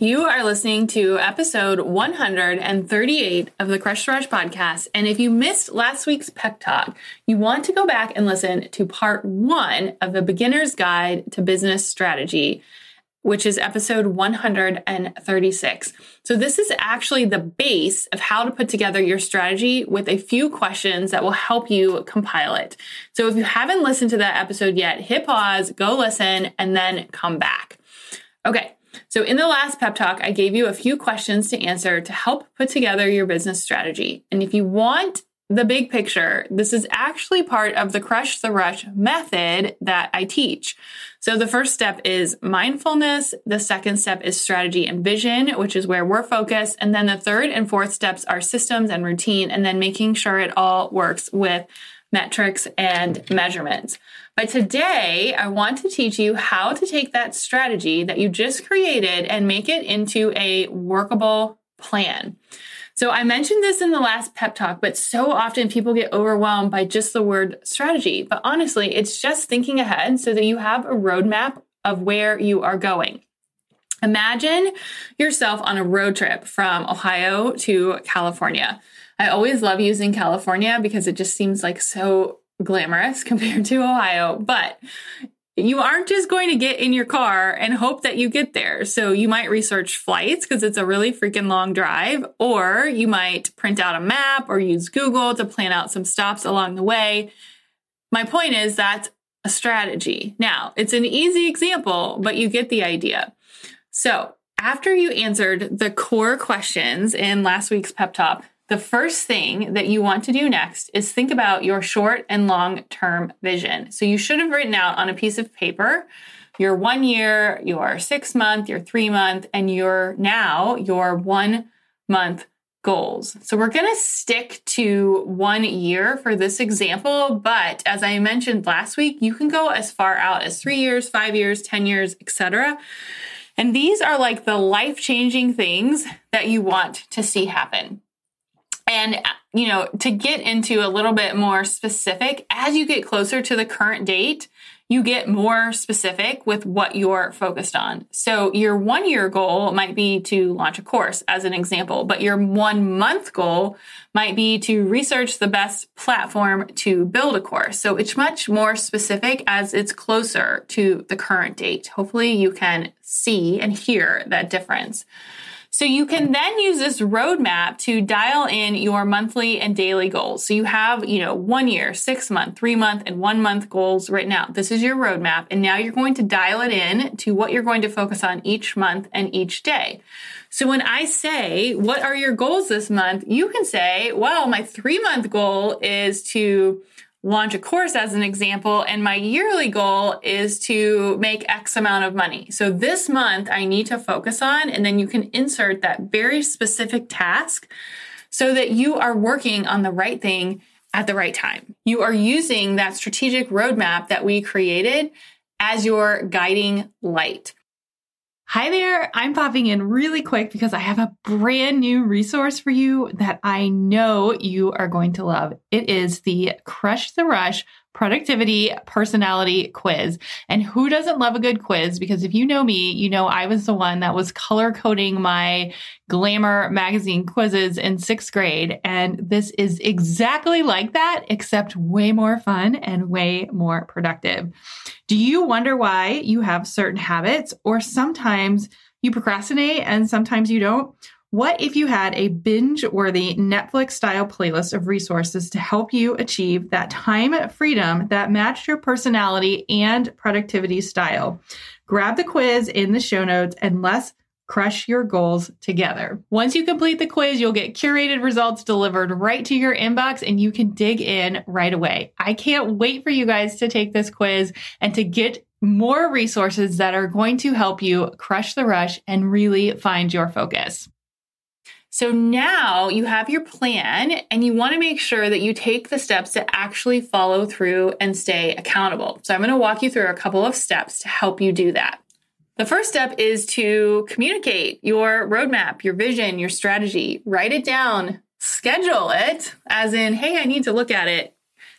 You are listening to episode 138 of the Crush Rush podcast. And if you missed last week's pep talk, you want to go back and listen to part one of the beginner's guide to business strategy which is episode 136. So, this is actually the base of how to put together your strategy with a few questions that will help you compile it. So, if you haven't listened to that episode yet, hit pause, go listen, and then come back. Okay. So, in the last pep talk, I gave you a few questions to answer to help put together your business strategy. And if you want the big picture, this is actually part of the Crush the Rush method that I teach. So the first step is mindfulness. The second step is strategy and vision, which is where we're focused. And then the third and fourth steps are systems and routine, and then making sure it all works with metrics and measurements. But today, I want to teach you how to take that strategy that you just created and make it into a workable plan. So I mentioned this in the last pep talk, but so often people get overwhelmed by just the word strategy. But honestly, it's just thinking ahead so that you have a roadmap of where you are going. Imagine yourself on a road trip from Ohio to California. I always love using California because it just seems like so glamorous compared to Ohio. But you aren't just going to get in your car and hope that you get there. So you might research flights because it's a really freaking long drive, or you might print out a map or use Google to plan out some stops along the way. My point is that's a strategy. Now, it's an easy example, but you get the idea. So after you answered the core questions in last week's pep talk, the first thing that you want to do next is think about your short and long term vision. So you should have written out on a piece of paper your one year, your six month, your three month, and your now your one month goals. So we're going to stick to one year for this example, but as I mentioned last week, you can go as far out as 3 years, 5 years, 10 years, etc. And these are like the life-changing things that you want to see happen. And, uh, you know, to get into a little bit more specific, as you get closer to the current date, you get more specific with what you're focused on. So your one year goal might be to launch a course as an example, but your one month goal might be to research the best platform to build a course. So it's much more specific as it's closer to the current date. Hopefully you can see and hear that difference. So you can then use this roadmap to dial in your monthly and daily goals. So you have, you know, one year, six month, three month, and one month goals written out. This is your roadmap. And now you're going to dial it in to what you're going to focus on each month and each day. So when I say, what are your goals this month? You can say, well, my three month goal is to launch a course as an example, and my yearly goal is to make X amount of money. So this month I need to focus on, and then you can insert that very specific task so that you are working on the right thing at the right time. You are using that strategic roadmap that we created as your guiding light. Hi there. I'm popping in really quick because I have a brand new resource for you that I know you are going to love. It is the Crush the Rush productivity personality quiz. And who doesn't love a good quiz? Because if you know me, you know I was the one that was color coding my Glamour magazine quizzes in sixth grade. And this is exactly like that, except way more fun and way more productive. Do you wonder why you have certain habits or sometimes you procrastinate and sometimes you don't? What if you had a binge worthy Netflix style playlist of resources to help you achieve that time freedom that matched your personality and productivity style? Grab the quiz in the show notes and let's crush your goals together. Once you complete the quiz, you'll get curated results delivered right to your inbox and you can dig in right away. I can't wait for you guys to take this quiz and to get more resources that are going to help you crush the rush and really find your focus. So now you have your plan and you want to make sure that you take the steps to actually follow through and stay accountable. So I'm going to walk you through a couple of steps to help you do that. The first step is to communicate your roadmap, your vision, your strategy. Write it down, schedule it, as in, hey, I need to look at it,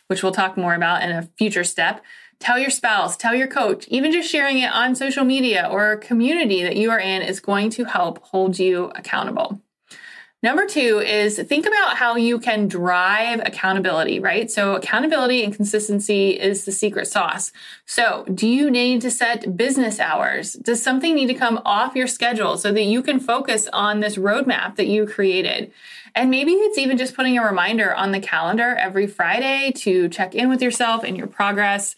which we'll talk more about in a future step. Tell your spouse, tell your coach, even just sharing it on social media or a community that you are in is going to help hold you accountable. Number two is think about how you can drive accountability, right? So, accountability and consistency is the secret sauce. So, do you need to set business hours? Does something need to come off your schedule so that you can focus on this roadmap that you created? And maybe it's even just putting a reminder on the calendar every Friday to check in with yourself and your progress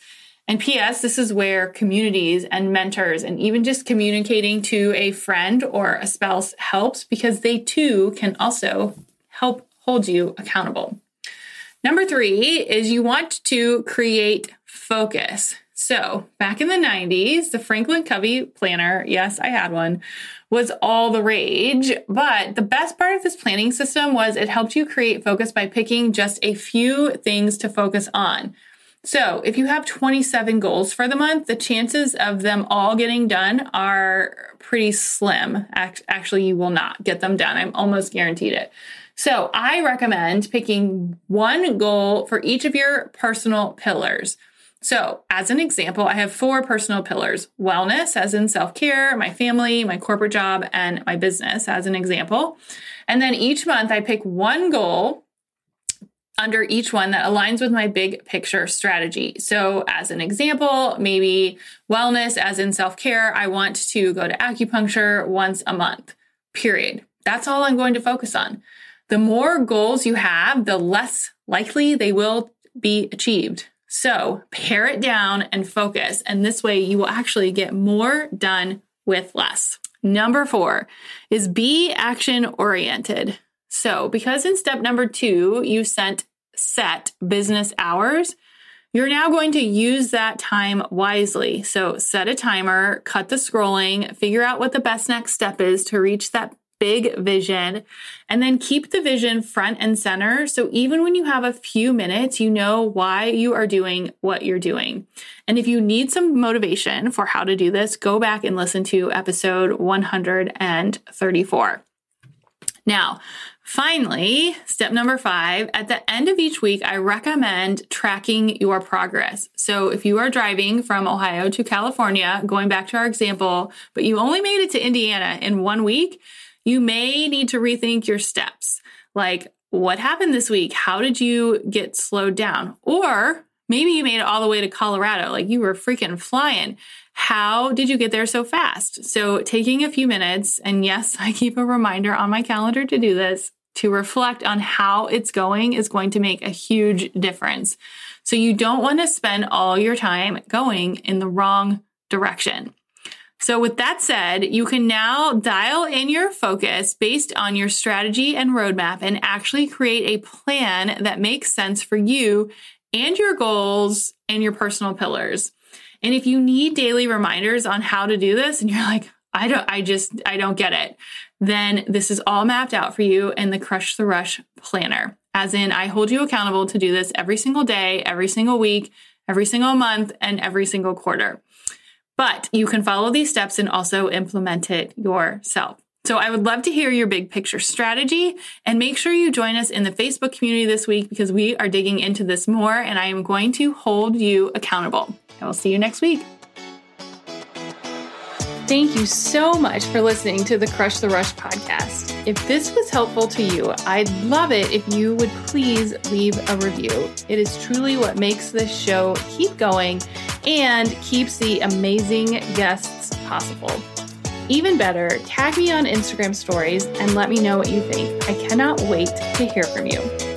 and P.S., this is where communities and mentors and even just communicating to a friend or a spouse helps because they too can also help hold you accountable. Number three is you want to create focus. So, back in the 90s, the Franklin Covey planner, yes, I had one, was all the rage. But the best part of this planning system was it helped you create focus by picking just a few things to focus on. So, if you have 27 goals for the month, the chances of them all getting done are pretty slim. Actually, you will not get them done. I'm almost guaranteed it. So, I recommend picking one goal for each of your personal pillars. So, as an example, I have four personal pillars wellness, as in self care, my family, my corporate job, and my business, as an example. And then each month I pick one goal under each one that aligns with my big picture strategy. So, as an example, maybe wellness, as in self care, I want to go to acupuncture once a month, period. That's all I'm going to focus on. The more goals you have, the less likely they will be achieved. So, pare it down and focus. And this way, you will actually get more done with less. Number four is be action oriented. So, because in step number two, you sent set business hours, you're now going to use that time wisely. So, set a timer, cut the scrolling, figure out what the best next step is to reach that big vision, and then keep the vision front and center. So, even when you have a few minutes, you know why you are doing what you're doing. And if you need some motivation for how to do this, go back and listen to episode 134. Now, Finally, step number five, at the end of each week, I recommend tracking your progress. So if you are driving from Ohio to California, going back to our example, but you only made it to Indiana in one week, you may need to rethink your steps. Like, what happened this week? How did you get slowed down? Or maybe you made it all the way to Colorado, like you were freaking flying. How did you get there so fast? So, taking a few minutes, and yes, I keep a reminder on my calendar to do this, to reflect on how it's going is going to make a huge difference. So, you don't want to spend all your time going in the wrong direction. So, with that said, you can now dial in your focus based on your strategy and roadmap and actually create a plan that makes sense for you and your goals and your personal pillars. And if you need daily reminders on how to do this and you're like, I don't, I just, I don't get it, then this is all mapped out for you in the Crush the Rush planner. As in, I hold you accountable to do this every single day, every single week, every single month, and every single quarter. But you can follow these steps and also implement it yourself. So I would love to hear your big picture strategy and make sure you join us in the Facebook community this week because we are digging into this more and I am going to hold you accountable. I will see you next week. Thank you so much for listening to the Crush the Rush podcast. If this was helpful to you, I'd love it if you would please leave a review. It is truly what makes this show keep going and keeps the amazing guests possible. Even better, tag me on Instagram stories and let me know what you think. I cannot wait to hear from you.